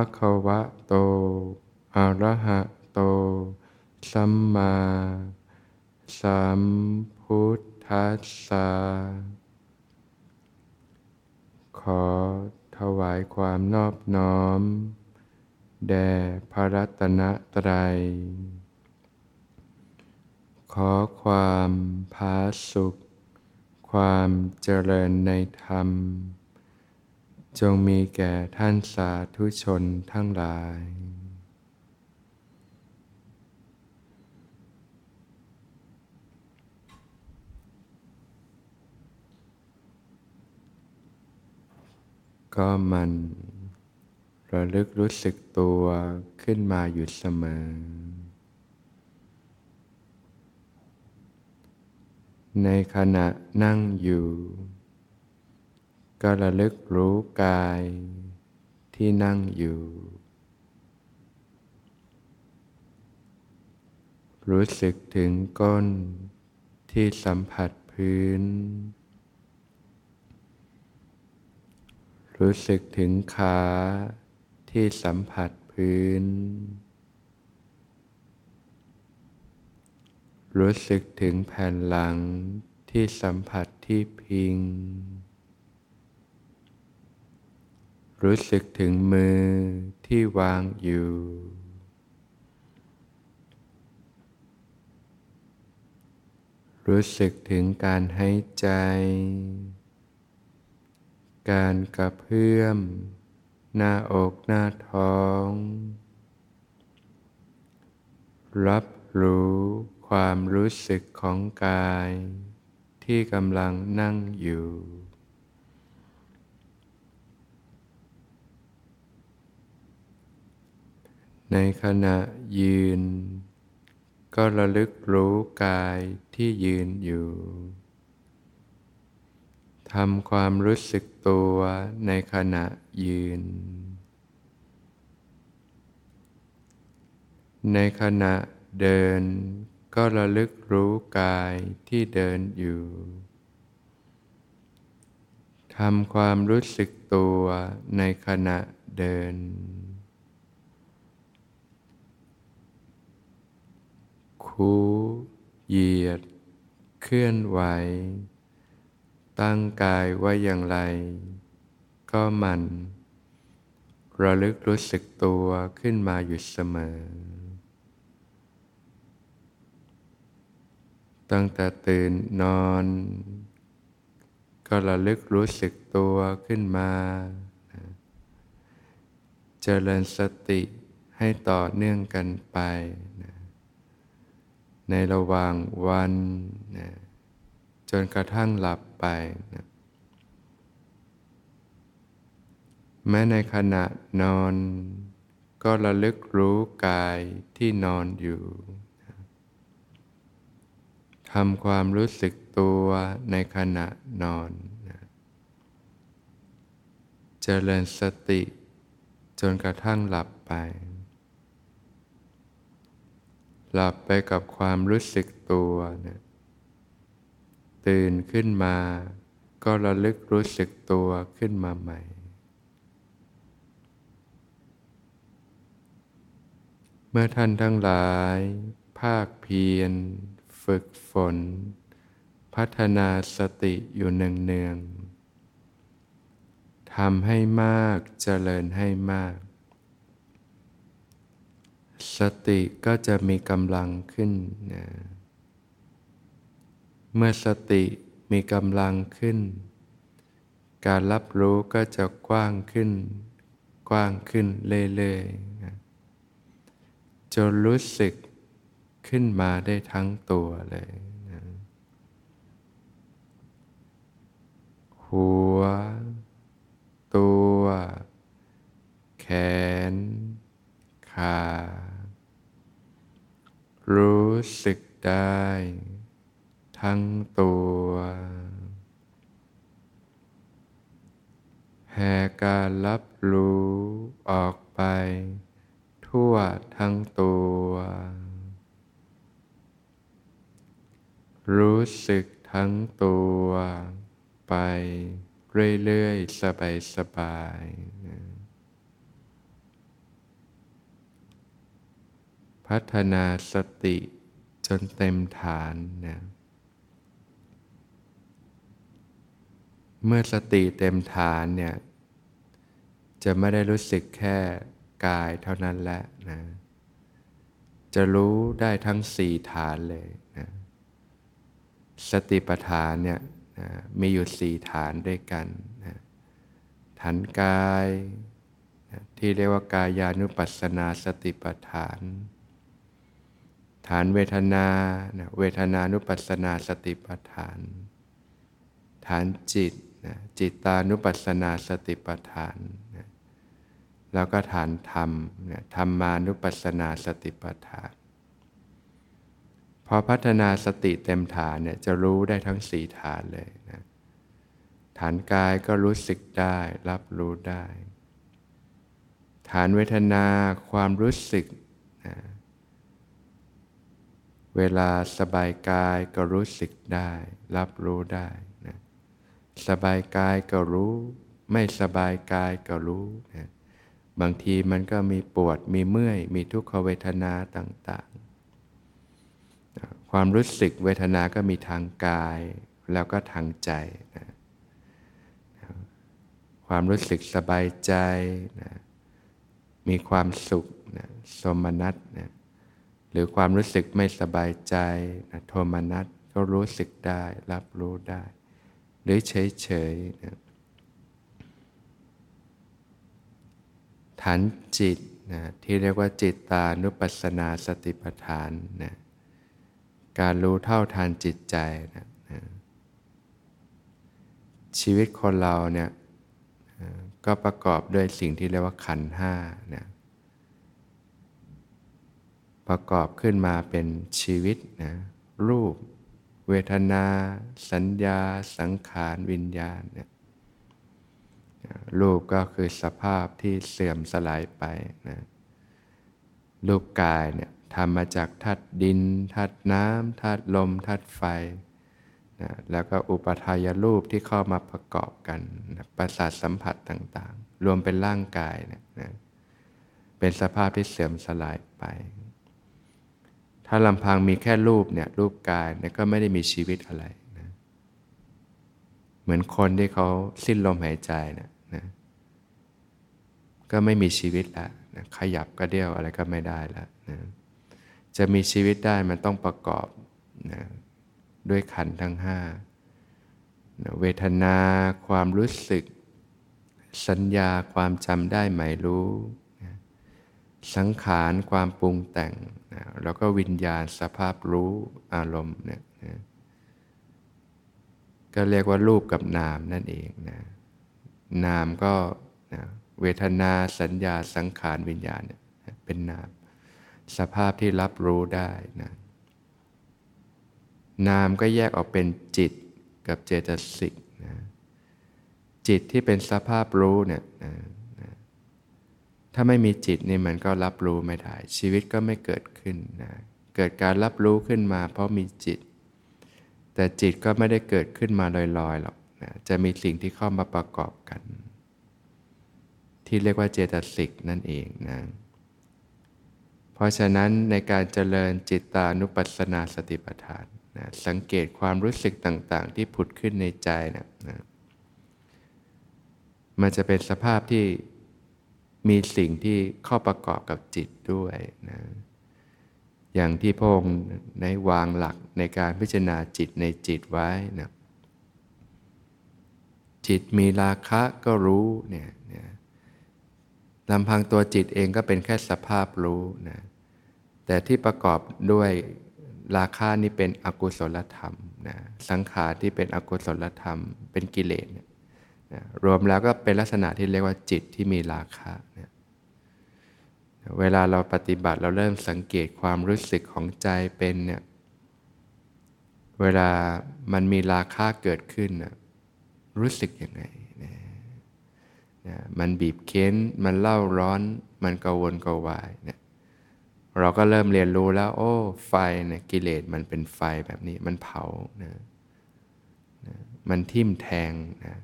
ะคะวะโต อะระหะโต สัมมาสัมพุทธัสสะ ขอถวายความนอบน้อม แด่พระรัตนตรัย ขอความผาสุข ความเจริญในธรรม จงมีแก่ท่านสาธุชนทั้งหลาย ก็มันระลึกรู้สึกตัวขึ้นมาอยู่เสมอ ในขณะนั่งอยู่ ก็ระลึกรู้กายที่นั่งอยู่ รู้สึกถึงก้นที่สัมผัสพื้น รู้สึกถึงขาที่สัมผัสพื้น รู้สึกถึงแผ่นหลังที่สัมผัสที่พิง รู้สึกถึงมือที่วางอยู่ รู้สึกถึงการหายใจ การกระเพื่อม หน้าอกหน้าท้อง รับรู้ความรู้สึกของกาย ที่กำลังนั่งอยู่ ในขณะยืน ก็ระลึกรู้กายที่ยืนอยู่ทำความรู้สึกตัวในขณะยืน ในขณะเดิน ก็ระลึกรู้กายที่เดินอยู่ทำความรู้สึกตัวในขณะเดิน คูเหยียด เคลื่อนไหว ตั้งกายไว้อย่างไร ก็มัน ระลึกรู้สึกตัวขึ้นมาอยู่เสมอ ตั้งแต่ตื่นนอน ก็ระลึกรู้สึกตัวขึ้นมาเจริญสติให้ต่อเนื่องกันไป ในระหว่างวันนะจนกระทั่งหลับไปนะแม้ในขณะนอน ก็ระลึกรู้กายที่นอนอยู่ทำความรู้สึกตัวในขณะนอนนะเจริญสติจนกระทั่งหลับไป หลับไปกับความรู้สึกตัวนะตื่นขึ้นมา ก็ระลึกรู้สึกตัวขึ้นมาใหม่ เมื่อท่านทั้งหลาย ภาคเพียร ฝึกฝน พัฒนาสติอยู่เนืองๆทำให้มากเจริญให้มาก สติก็จะมีกำลังขึ้นนะเมื่อสติมีกำลังขึ้น การรับรู้ก็จะกว้างขึ้น กว้างขึ้นเรื่อยๆนะจนรู้สึกขึ้นมาได้ทั้งตัวเลยนะหัว ตัว แขน ขา รู้สึกได้ ทั้งตัวแผ่การรับรู้ออกไป ทั่วทั้งตัว รู้สึกทั้งตัว ไปเรื่อยๆ สบายๆ พัฒนาสติจนเต็มฐานนะเมื่อสติเต็มฐานเนี่ยจะไม่ได้รู้สึกแค่กายเท่านั้นแหละนะ จะรู้ได้ทั้งสี่ฐานเลยนะสติปัฏฐานเนี่ยนะมีอยู่สี่ฐานด้วยกันนะฐานกายนะที่เรียกว่ากายานุปัสสนาสติปัฏฐาน ฐานเวทนานะเวทนานุปัสสนาสติปัฏฐาน ฐานจิตนะจิตานุปัสสนาสติปัฏฐานนะแล้วก็ฐานธรรมนะธรรมานุปัสสนาสติปัฏฐาน พอพัฒนาสติเต็มฐานเนี่ยจะรู้ได้ทั้งสี่ฐานเลยนะฐานกายก็รู้สึกได้ รับรู้ได้ ฐานเวทนาความรู้สึก เวลาสบายกายก็รู้สึกได้ รับรู้ได้นะสบายกายก็รู้ ไม่สบายกายก็รู้นะบางทีมันก็มีปวดมีเมื่อย มีทุกขเวทนาต่างๆความรู้สึกเวทนาก็มีทางกาย แล้วก็ทางใจนะความรู้สึกสบายใจนะมีความสุขนะสมนัตนะ หรือความรู้สึกไม่สบายใจนะโทมนัสก็รู้สึกได้ รับรู้ได้ หรือเฉยๆนะฐานจิตนะที่เรียกว่าจิตตานุปัสสนาสติปัฏฐานนะการรู้เท่าทานจิตใจนะนะชีวิตคนเราเนี่ยก็ประกอบด้วยสิ่งที่เรียกว่าขันห้านะ ประกอบขึ้นมาเป็นชีวิตนะรูป เวทนา สัญญา สังขารวิญญาณเนี่ยรูปก็คือสภาพที่เสื่อมสลายไปนะรูปกายเนี่ยทำมาจากธาตุดินธาตุน้ำธาตุลมธาตุไฟนะแล้วก็อุปทายรูปที่เข้ามาประกอบกันนะประสาทสัมผัสต่างๆ รวมเป็นร่างกายเนี่ยนะเป็นสภาพที่เสื่อมสลายไป ถ้าลำพังมีแค่รูปเนี่ยรูปกายเนี่ยก็ไม่ได้มีชีวิตอะไรนะเหมือนคนที่เขาสิ้นลมหายใจนะนะก็ไม่มีชีวิตละนะขยับก็เดี่ยวอะไรก็ไม่ได้ละนะจะมีชีวิตได้มันต้องประกอบนะด้วยขันทั้งห้านะเวทนาความรู้สึก สัญญาความจำได้หมายรู้ สังขารความปรุงแต่งนะแล้วก็วิญญาณสภาพรู้อารมณ์เนี่ยนะก็เรียกว่ารูปกับนามนั่นเองนะนามก็นะเวทนาสัญญาสังขารวิญญาณเนี่ยเป็นนาม สภาพที่รับรู้ได้นะนามก็แยกออกเป็นจิตกับเจตสิกนะจิตที่เป็นสภาพรู้เนี่ยนะ ถ้าไม่มีจิตนี่มันก็รับรู้ไม่ได้ ชีวิตก็ไม่เกิดขึ้นนะเกิดการรับรู้ขึ้นมา เพราะมีจิต แต่จิตก็ไม่ได้เกิดขึ้นมาลอยๆหรอกนะจะมีสิ่งที่เข้ามาประกอบกัน ที่เรียกว่าเจตสิกนั่นเองนะเพราะฉะนั้นในการเจริญจิตตานุปัสสนาสติปัฏฐานนะสังเกตความรู้สึกต่างๆ ที่ผุดขึ้นในใจนะนะมันจะเป็นสภาพที่ มีสิ่งที่เข้าประกอบกับจิตด้วยนะอย่างที่พงในวางหลักในการพิจารณาจิตในจิตไว้นะจิตมีราคะก็รู้เนี่ยลำพังตัวจิตเองก็เป็นแค่สภาพรู้นะแต่ที่ประกอบด้วยราคะนี่เป็นอกุศลธรรมนะสังขารที่เป็นอกุศลธรรม เป็นกิเลสนะ รวมแล้วก็เป็นลักษณะที่เรียกว่าจิตที่มีราคะนะเวลาเราปฏิบัติเราเริ่มสังเกตความรู้สึกของใจเป็นเนี่ยเวลามันมีราคาเกิดขึ้นนะรู้สึกยังไงนะนะมันบีบเค้น มันเล่าร้อน มันกวนกวายเนะเราก็เริ่มเรียนรู้แล้ว โอ้ ไฟเนี่ยกิเลสมันเป็นไฟแบบนี้ มันเผานะนะมันทิ่มแทงนะ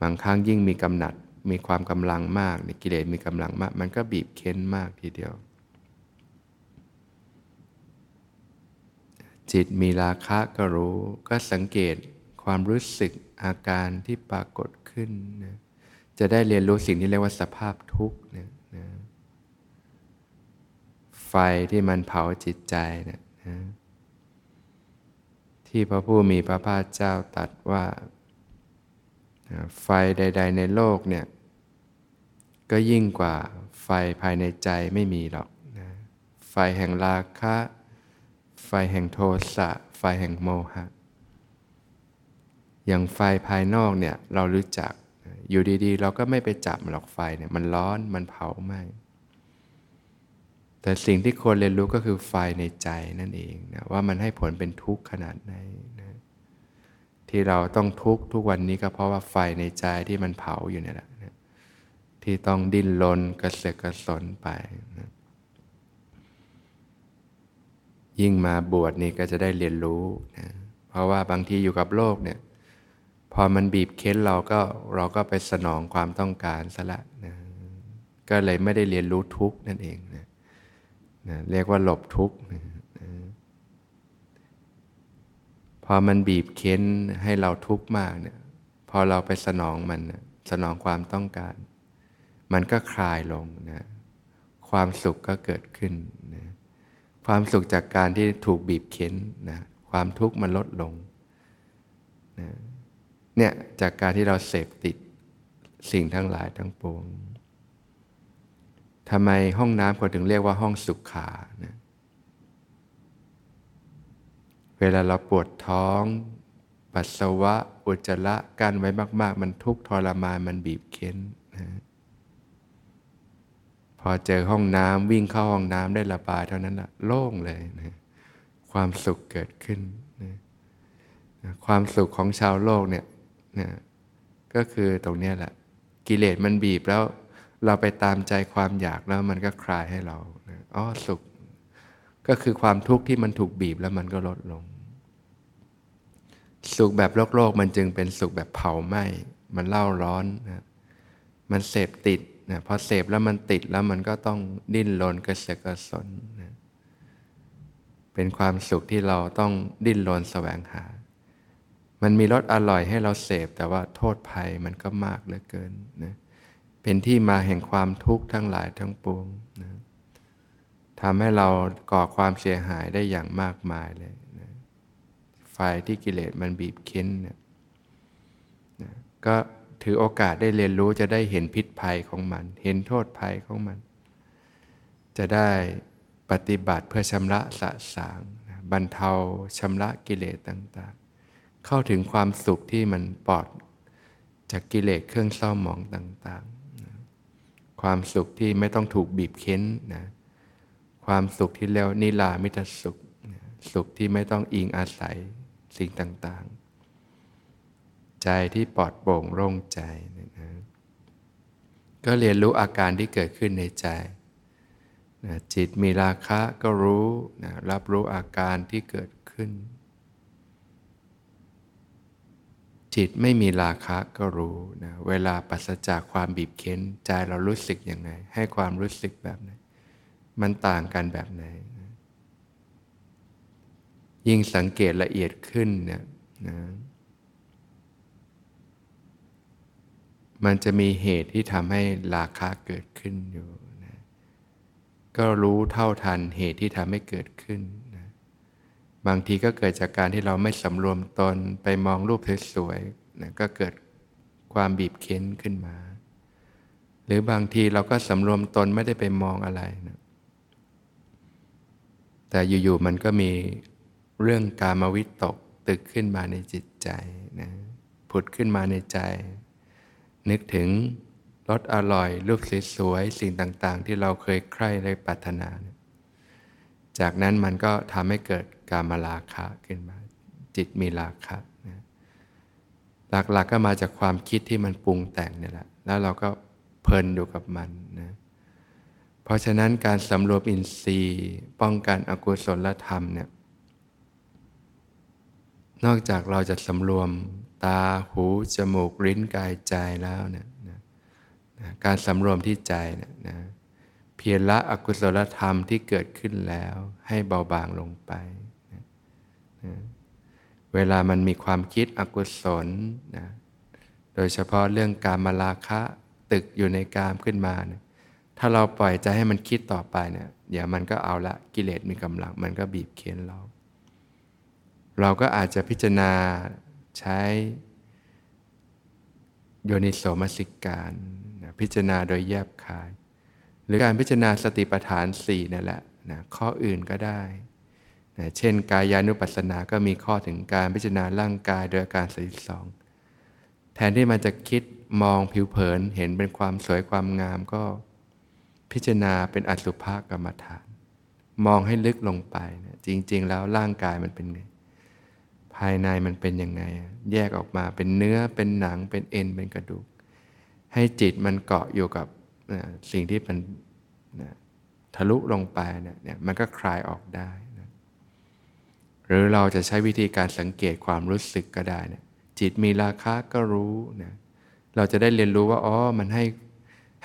บางครั้งยิ่งมีกำหนัดมีความกำลังมากเนี่ยกิเลสมีกำลังมาก มันก็บีบเค้นมากทีเดียว จิตมีราคะก็รู้ก็สังเกตความรู้สึกอาการที่ปรากฏขึ้นนะจะได้เรียนรู้สิ่งที่เรียกว่าสภาพทุกข์นะนะไฟที่มันเผาจิตใจนะนะที่พระผู้มีพระภาคเจ้าตรัสว่า ไฟใด ๆ ในโลกเนี่ยก็ยิ่งกว่าไฟภายในใจไม่มีหรอกนะไฟแห่งราคะ ไฟแห่งโทสะ ไฟแห่งโมหะ อย่างไฟภายนอกเนี่ยเรารู้จัก อยู่ดีๆ เราก็ไม่ไปจับหรอกไฟเนี่ยมันร้อน มันเผาไหมแต่สิ่งที่ควรเรียนรู้ก็คือไฟในใจนั่นเองนะว่ามันให้ผลเป็นทุกข์ขนาดไหนนะ ที่เราต้องทุกทุกวันนี้ก็เพราะว่าไฟในใจที่มันเผาอยู่นี่แหละที่ต้องดิ้นรนกระเสือกกระสนไปนะยิ่งมาบวชนี่ก็จะได้เรียนรู้นะเพราะว่าบางทีอยู่กับโลกเนี่ยพอมันบีบเค้นเราก็เราก็ไปสนองความต้องการซะละนะก็เลยไม่ได้เรียนรู้ทุกนั่นเองนะนะเรียกว่าหลบทุกนะ พอมันบีบเค้นให้เราทุกข์มากเนี่ยพอเราไปสนองมันสนองความต้องการ มันก็คลายลงนะความสุขก็เกิดขึ้นนะความสุขจากการที่ถูกบีบเค้นนะความทุกข์มันลดลงนะเนี่ยจากการที่เราเสพติดสิ่งทั้งหลายทั้งปวงทำไมห้องน้ำเขาถึงเรียกว่าห้องสุขขานะ เวลาเราปวดท้อง ปัสสาวะอุจจาระกั้นไว้มาก ๆ มันทุกข์ทรมานมันบีบเค้นนะพอเจอห้องน้ำวิ่งเข้าห้องน้ำได้ระบายเท่านั้นละโล่งเลยนะความสุขเกิดขึ้นนะความสุขของชาวโลกเนี่ยนะก็คือตรงนี้แหละ กิเลสมันบีบแล้วเราไปตามใจความอยากแล้วมันก็คลายให้เราอ๋อสุข ก็คือความทุกข์ที่มันถูกบีบแล้วมันก็ลดลง สุขแบบโลกโลกมันจึงเป็นสุขแบบเผาไหม้มันเล่าร้อนนะมันเสพติดนะพอเสพแล้วมันติดแล้วมันก็ต้องดิ้นรนกระเสือกกระสนนะเป็นความสุขที่เราต้องดิ้นรนแสวงหา มันมีรสอร่อยให้เราเสพแต่ว่าโทษภัยมันก็มากเหลือเกินนะเป็นที่มาแห่งความทุกข์ทั้งหลายทั้งปวง ทำให้เราก่อความเสียหายได้อย่างมากมายเลยนะไฟที่กิเลสมันบีบเค้นเนะนะก็ถือโอกาสได้เรียนรู้จะได้เห็นพิษภัยของมัน เห็นโทษภัยของมัน จะได้ปฏิบัติเพื่อชำระสะสางนะบรรเทาชำระกิเลสต่าง ๆ เข้าถึงความสุขที่มันปลอดจากกิเลสเครื่องเศร้าหมองต่าง ๆ ความสุขที่ไม่ต้องถูกบีบเค้นนะ ความสุขที่เรียกนิรามิตสุข สุขที่ไม่ต้องอิงอาศัยสิ่งต่างๆ ใจที่ปลอดโปร่งโล่งใจนะก็เรียนรู้อาการที่เกิดขึ้นในใจนะจิตมีราคะก็รู้นะรับรู้อาการที่เกิดขึ้น จิตไม่มีราคะก็รู้นะเวลาปัสจากความบีบเค้นใจเรารู้สึกยังไง ให้ความรู้สึกแบบไหน มันต่างกันแบบไหน ยิ่งสังเกตละเอียดขึ้นเนี่ยนะมันจะมีเหตุที่ทำให้ราคะเกิดขึ้นอยู่นะก็รู้เท่าทันเหตุที่ทำให้เกิดขึ้นบางทีก็เกิดจากการที่เราไม่สำรวมตนไปมองรูปสวยๆนะก็เกิดความบีบเค้นขึ้นมา หรือบางทีเราก็สำรวมตนไม่ได้ไปมองอะไรนะ แต่อยู่ๆมันก็มีเรื่องกามวิตกตึกขึ้นมาในจิตใจนะผุดขึ้นมาในใจ นึกถึงรสอร่อย รูปสวยๆสิ่งต่างๆ ที่เราเคยใคร่และปรารถนา จากนั้นมันก็ทำให้เกิดการมาราคะขึ้นมา จิตมีราคะนะหลักๆก็มาจากความคิดที่มันปรุงแต่งนี่แหละ แล้วเราก็เพลินอยู่กับมันนะ เพราะฉะนั้นการสำรวมอินทรีย์ ป้องกันอกุศลธรรมเนี่ยนอกจากเราจะสำรวมตาหูจมูกลิ้นกายใจแล้วเนี่ยนะนะการสำรวมที่ใจเนี่ยนะเพียรละอกุศลธรรมที่เกิดขึ้นแล้ว ให้เบาบางลงไปนะนะเวลามันมีความคิดอกุศลนะโดยเฉพาะเรื่องการมาราคะตึกอยู่ในกามขึ้นมาเนี่ย ถ้าเราปล่อยใจให้มันคิดต่อไปเนี่ยเดี๋ยวมันก็เอาละกิเลสมีกำลัง มันก็บีบเค้นเรา เราก็อาจจะพิจารณาใช้โยนิโสมสิการพิจารณาโดยแยบคาย หรือการพิจารณาสติปัฏฐานสี่นั่นแหละนะข้ออื่นก็ได้นะเช่น กายานุปัสสนาก็มีข้อถึงการพิจารณาร่างกายโดยอาการสิสองแทนที่มันจะคิดมองผิวเผินเห็นเป็นความสวยความงามก็ พิจารณาเป็นอสุภกรรมฐาน มองให้ลึกลงไปนะจริง ๆ แล้วร่างกายมันเป็นไง ภายในมันเป็นยังไง แยกออกมาเป็นเนื้อเป็นหนังเป็นเอ็นเป็นกระดูก ให้จิตมันเกาะอยู่กับสิ่งที่มันทะลุลงไปเนี่ยมันก็คลายออกได้นะหรือเราจะใช้วิธีการสังเกตความรู้สึกก็ได้นะจิตมีราคะก็รู้นะเราจะได้เรียนรู้ว่าอ๋อมันให้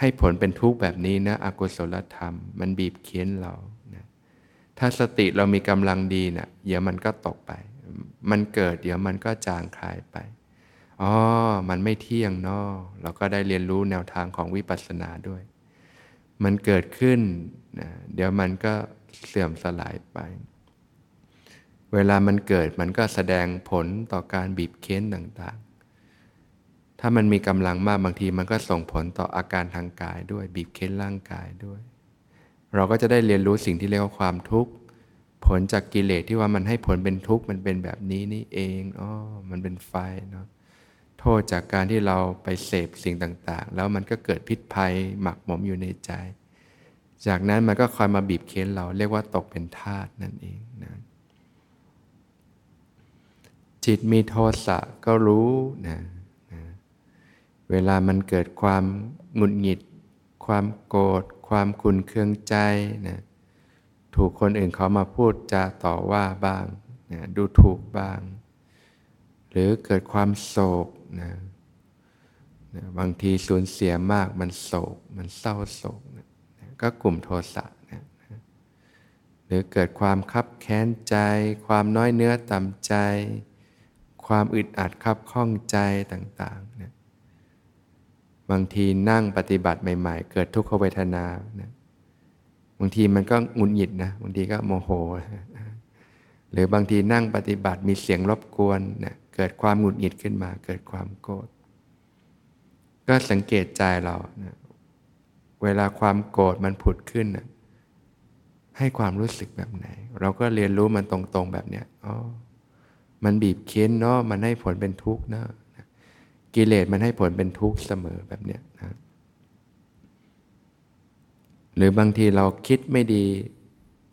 ให้ผลเป็นทุกข์แบบนี้นะอกุศลธรรม มันบีบเค้นเรานะถ้าสติเรามีกำลังดีนะเดี๋ยวมันก็ตกไป มันเกิดเดี๋ยวมันก็จางคลายไปอ๋อมันไม่เที่ยงนอเราก็ได้เรียนรู้แนวทางของวิปัสสนาด้วย มันเกิดขึ้นนะเดี๋ยวมันก็เสื่อมสลายไป เวลามันเกิดมันก็แสดงผลต่อการบีบเค้นต่างๆ ถ้ามันมีกำลังมากบางทีมันก็ส่งผลต่ออาการทางกายด้วย บีบเค้นร่างกายด้วย เราก็จะได้เรียนรู้สิ่งที่เรียกว่าความทุกข์ผลจากกิเลสที่ว่ามันให้ผลเป็นทุกข์มันเป็นแบบนี้นี่เองอ๋อมันเป็นไฟเนาะโทษจากการที่เราไปเสพสิ่งต่างๆ แล้วมันก็เกิดพิษภัยหมักหมมอยู่ในใจ จากนั้นมันก็คอยมาบีบเค้นเราเรียกว่าตกเป็นทาสนั่นเองนะจิตมีโทสะก็รู้นะนะ เวลามันเกิดความหงุดหงิด ความโกรธ ความขุนเคืองใจนะถูกคนอื่นเขามาพูดจาต่อว่าบ้างนะดูถูกบ้าง หรือเกิดความโศกนะนะบางทีสูญเสียมากมันโศก มันเศร้าโศกนะก็กลุ่มโทสะนะนะหรือเกิดความคับแค้นใจ ความน้อยเนื้อต่ำใจ ความอึดอัดคับข้องใจต่างๆนะ บางทีนั่งปฏิบัติใหม่ ๆ เกิดทุกขเวทนานะบางทีมันก็งุนหงิดนะบางทีก็โมโห หรือบางทีนั่งปฏิบัติมีเสียงรบกวนนะเกิดความหงุดหงิดขึ้นมา เกิดความโกรธก็สังเกตใจเรานะเวลาความโกรธมันผุดขึ้นนะให้ความรู้สึกแบบไหน เราก็เรียนรู้มันตรงๆแบบเนี้ยอ๋อมันบีบเค้นเนาะมันให้ผลเป็นทุกข์เนาะ กิเลสมันให้ผลเป็นทุกข์เสมอแบบเนี้ยนะหรือบางทีเราคิดไม่ดี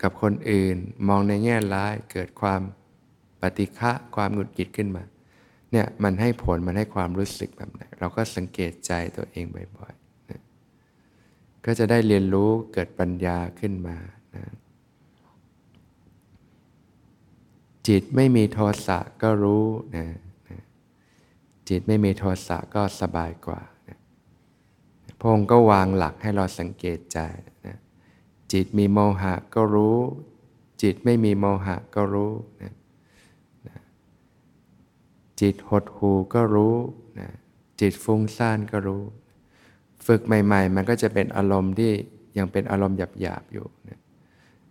กับคนอื่น มองในแง่ร้ายเกิดความปฏิฆะความหงุดหงิดขึ้นมาเนี่ยมันให้ผลมันให้ความรู้สึกแบบไหนเราก็สังเกตใจตัวเองบ่อยๆนะก็จะได้เรียนรู้เกิดปัญญาขึ้นมานะจิตไม่มีโทสะก็รู้นะนะ จิตไม่มีโทสะก็สบายกว่าพระองค์ก็วางหลักให้เราสังเกตใจนะจิตมีโมหะก็รู้ จิตไม่มีโมหะก็รู้นะนะจิตหดหูก็รู้นะจิตฟุ้งซ่านก็รู้ ฝึกใหม่ ๆ มันก็จะเป็นอารมณ์ที่ยังเป็นอารมณ์หยาบๆอยู่นะ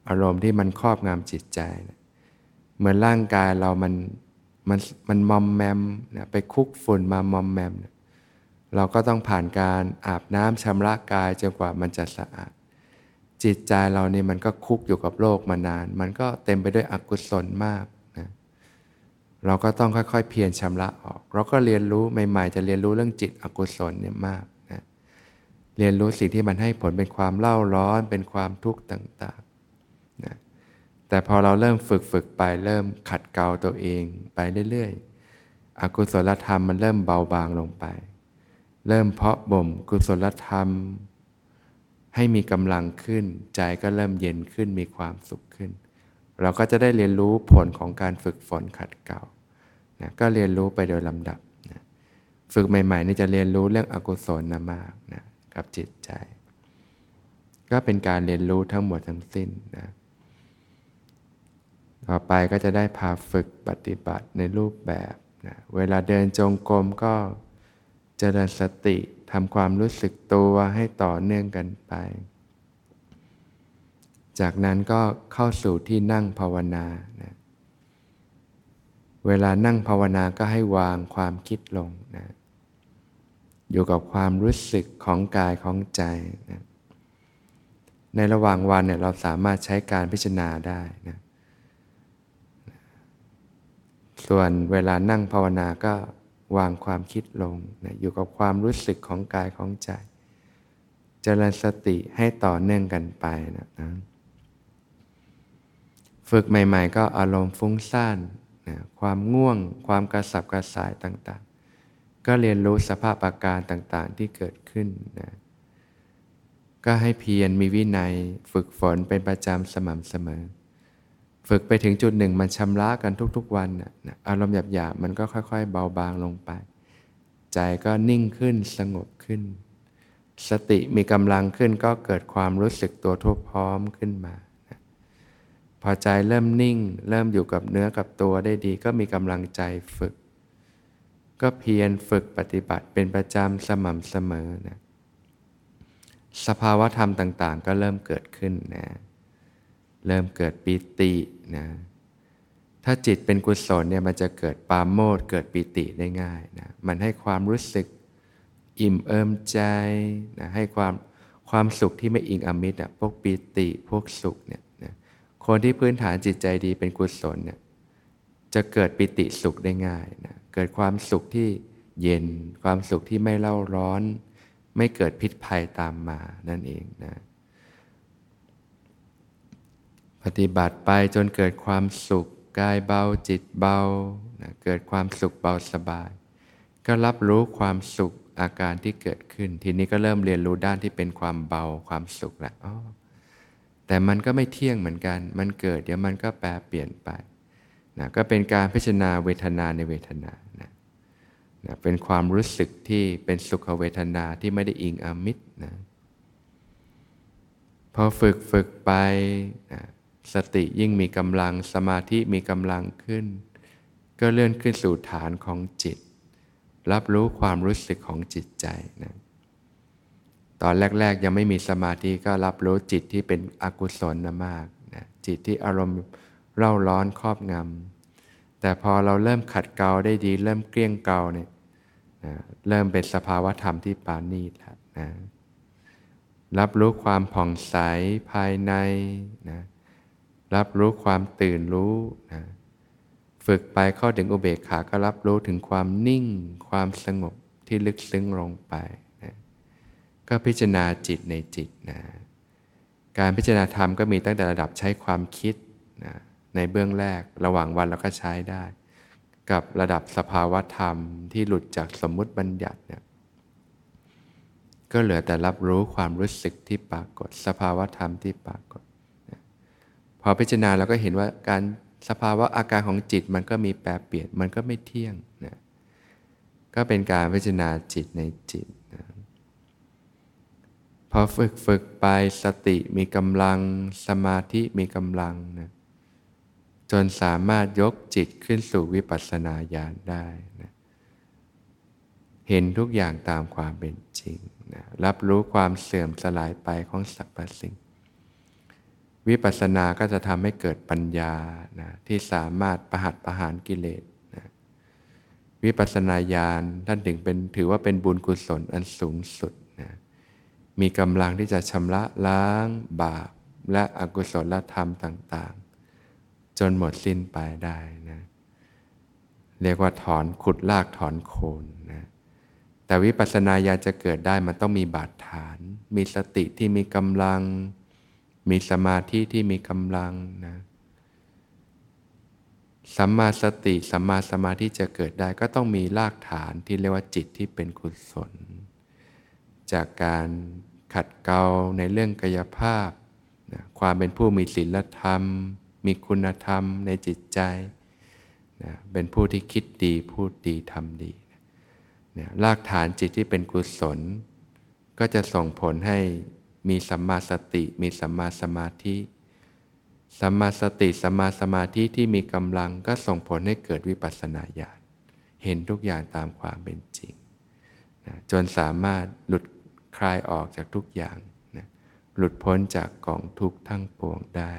อารมณ์ที่มันครอบงำจิตใจนะเหมือนร่างกายเรามัน มันมันมอมแมมนะไปคุกฝุ่นมามอมแมมนะเราก็ต้องผ่านการอาบน้ำชำระกายจนกว่ามันจะสะอาด จิตใจเรานี่มันก็คุกอยู่กับโลกมานาน มันก็เต็มไปด้วยอกุศลมากนะเราก็ต้องค่อยๆ เพียรชำระออก เราก็เรียนรู้ใหม่ ๆ จะเรียนรู้เรื่องจิตอกุศลเนี่ยมากนะเรียนรู้สิ่งที่มันให้ผลเป็นความเล่าร้อนเป็นความทุกข์ต่างๆนะ แต่พอเราเริ่มฝึกฝึกไปเริ่มขัดเกลาตัวเองไปเรื่อยๆ อกุศลธรรมมันเริ่มเบาบางลงไป เริ่มเพาะบ่มกุศลธรรม ให้มีกำลังขึ้น ใจก็เริ่มเย็นขึ้นมีความสุขขึ้น เราก็จะได้เรียนรู้ผลของการฝึกฝนขัดเกลานะก็เรียนรู้ไปโดยลำดับนะฝึกใหม่ๆนี่จะเรียนรู้เรื่องอกุศลนะมากนะกับจิตใจ ก็เป็นการเรียนรู้ทั้งหมดทั้งสิ้นนะ ต่อไปก็จะได้พาฝึกปฏิบัติในรูปแบบนะเวลาเดินจงกรมก็เจริญสติทำความรู้สึกตัวให้ต่อเนื่องกันไป จากนั้นก็เข้าสู่ที่นั่งภาวนานะเวลานั่งภาวนาก็ให้วางความคิดลงนะอยู่กับความรู้สึกของกายของใจนะในระหว่างวันเนี่ยเราสามารถใช้การพิจารณาได้นะ ส่วนเวลานั่งภาวนาก็วางความคิดลงนะอยู่กับความรู้สึกของกายของใจ เจริญสติให้ต่อเนื่องกันไปนะนะฝึกใหม่ ๆ ก็อารมณ์ฟุ้งซ่านนะความง่วง ความกระสับกระส่ายต่างๆ ก็เรียนรู้สภาพอาการต่างๆที่เกิดขึ้นนะก็ให้เพียรมีวินัยฝึกฝนเป็นประจำสม่ำเสมอ ฝึกไปถึงจุดหนึ่งมันชำระกันทุกๆวันนะอารมณ์หยาบๆมันก็ค่อย ๆ เบาบางลงไป ใจก็นิ่งขึ้นสงบขึ้น สติมีกำลังขึ้นก็เกิดความรู้สึกตัวทั่วพร้อมขึ้นมานะพอใจเริ่มนิ่ง เริ่มอยู่กับเนื้อกับตัวได้ดี ก็มีกำลังใจฝึก ก็เพียรฝึกปฏิบัติเป็นประจำสม่ำเสมอนะสภาวะธรรมต่างๆ ก็เริ่มเกิดขึ้นนะ เริ่มเกิดปิตินะถ้าจิตเป็นกุศลเนี่ยมันจะเกิดปาโมดเกิดปิติได้ง่ายนะมันให้ความรู้สึกอิ่มเอิมใจนะให้ความความสุขที่ไม่อิงอมิตรอะพวกปิติพวกสุขเนี่ยนะคนที่พื้นฐานจิตใจดีเป็นกุศลเนี่ยจะเกิดปิติสุขได้ง่ายนะเกิดความสุขที่เย็น ความสุขที่ไม่เล่าร้อน ไม่เกิดพิษภัยตามมานั่นเองนะป ฏิบัติไปจนเกิดความสุขกายเบาจิตเบานะเกิดความสุขเบาสบาย ก็รับรู้ความสุขอาการที่เกิดขึ้น ทีนี้ก็เริ่มเรียนรู้ด้านที่เป็นความเบาความสุขแล้วอ๋อแต่มันก็ไม่เที่ยงเหมือนกัน มันเกิดเดี๋ยวมันก็แปรเปลี่ยนไปนะก็เป็นการพิจารณาเวทนาในเวทนานะนะเป็นความรู้สึกที่เป็นสุขเวทนาที่ไม่ได้อิงอมิตรนะพอฝึกฝึกไปนะ สติยิ่งมีกำลังสมาธิมีกำลังขึ้น ก็เลื่อนขึ้นสู่ฐานของจิต รับรู้ความรู้สึกของจิตใจนะตอนแรก ๆ ยังไม่มีสมาธิก็รับรู้จิตที่เป็นอกุศลนะมากนะจิตที่อารมณ์เร่าร้อนครอบงำแต่พอเราเริ่มขัดเกลาได้ดี เริ่มเกลี้ยงเกลาเนี่ยนะเริ่มเป็นสภาวะธรรมที่ปานีแล้วนะรับรู้ความผ่องใสภายในนะ รับรู้ความตื่นรู้นะฝึกไปเข้าถึงอุเบกขาก็รับรู้ถึงความนิ่ง ความสงบที่ลึกซึ้งลงไปนะก็พิจารณาจิตในจิตนะการพิจารณาธรรมก็มีตั้งแต่ระดับใช้ความคิดนะในเบื้องแรกระหว่างวันเราก็ใช้ได้ กับระดับสภาวะธรรมที่หลุดจากสมมุติบัญญัติเนี่ยก็เหลือแต่รับรู้ความรู้สึกที่ปรากฏ สภาวะธรรมที่ปรากฏ พอพิจารณาเราก็เห็นว่าการสภาวะอาการของจิตมันก็มีแปรเปลี่ยนมันก็ไม่เที่ยงนะก็เป็นการพิจารณาจิตในจิตนะพอฝึกฝึกไปสติมีกำลังสมาธิมีกำลังนะจนสามารถยกจิตขึ้นสู่วิปัสสนาญาณได้นะเห็นทุกอย่างตามความเป็นจริงนะรับรู้ความเสื่อมสลายไปของสรรพสิ่ง วิปัสสนาก็จะทำให้เกิดปัญญานะที่สามารถประหัตประหารกิเลสนะวิปัสสนาญาณท่านถึงเป็นถือว่าเป็นบุญกุศลอันสูงสุดนะมีกำลังที่จะชำระล้างบาป และอกุศลธรรมต่างๆ จนหมดสิ้นไปได้นะเรียกว่าถอนขุดลากถอนโคนนะแต่วิปัสสนาญาณจะเกิดได้มันต้องมีบาดฐาน มีสติที่มีกำลัง มีสมาธิที่มีกำลังนะสัมมาสติสัมมาสมาธิจะเกิดได้ก็ต้องมีรากฐานที่เรียกว่าจิตที่เป็นกุศล จากการขัดเกลาในเรื่องกายภาพนะความเป็นผู้มีศีลธรรม มีคุณธรรมในจิตใจนะเป็นผู้ที่คิดดีพูดดีทำดีนะรากฐานจิตที่เป็นกุศล ก็จะส่งผลให้ มีสัมมาสติ มีสัมมาสมาธิ สัมมาสติ สัมมาสมาธิที่มีกำลังก็ส่งผลให้เกิดวิปัสสนาญาณ เห็นทุกอย่างตามความเป็นจริงนะจนสามารถหลุดคลายออกจากทุกอย่างนะหลุดพ้นจากกองทุกข์ทั้งปวงได้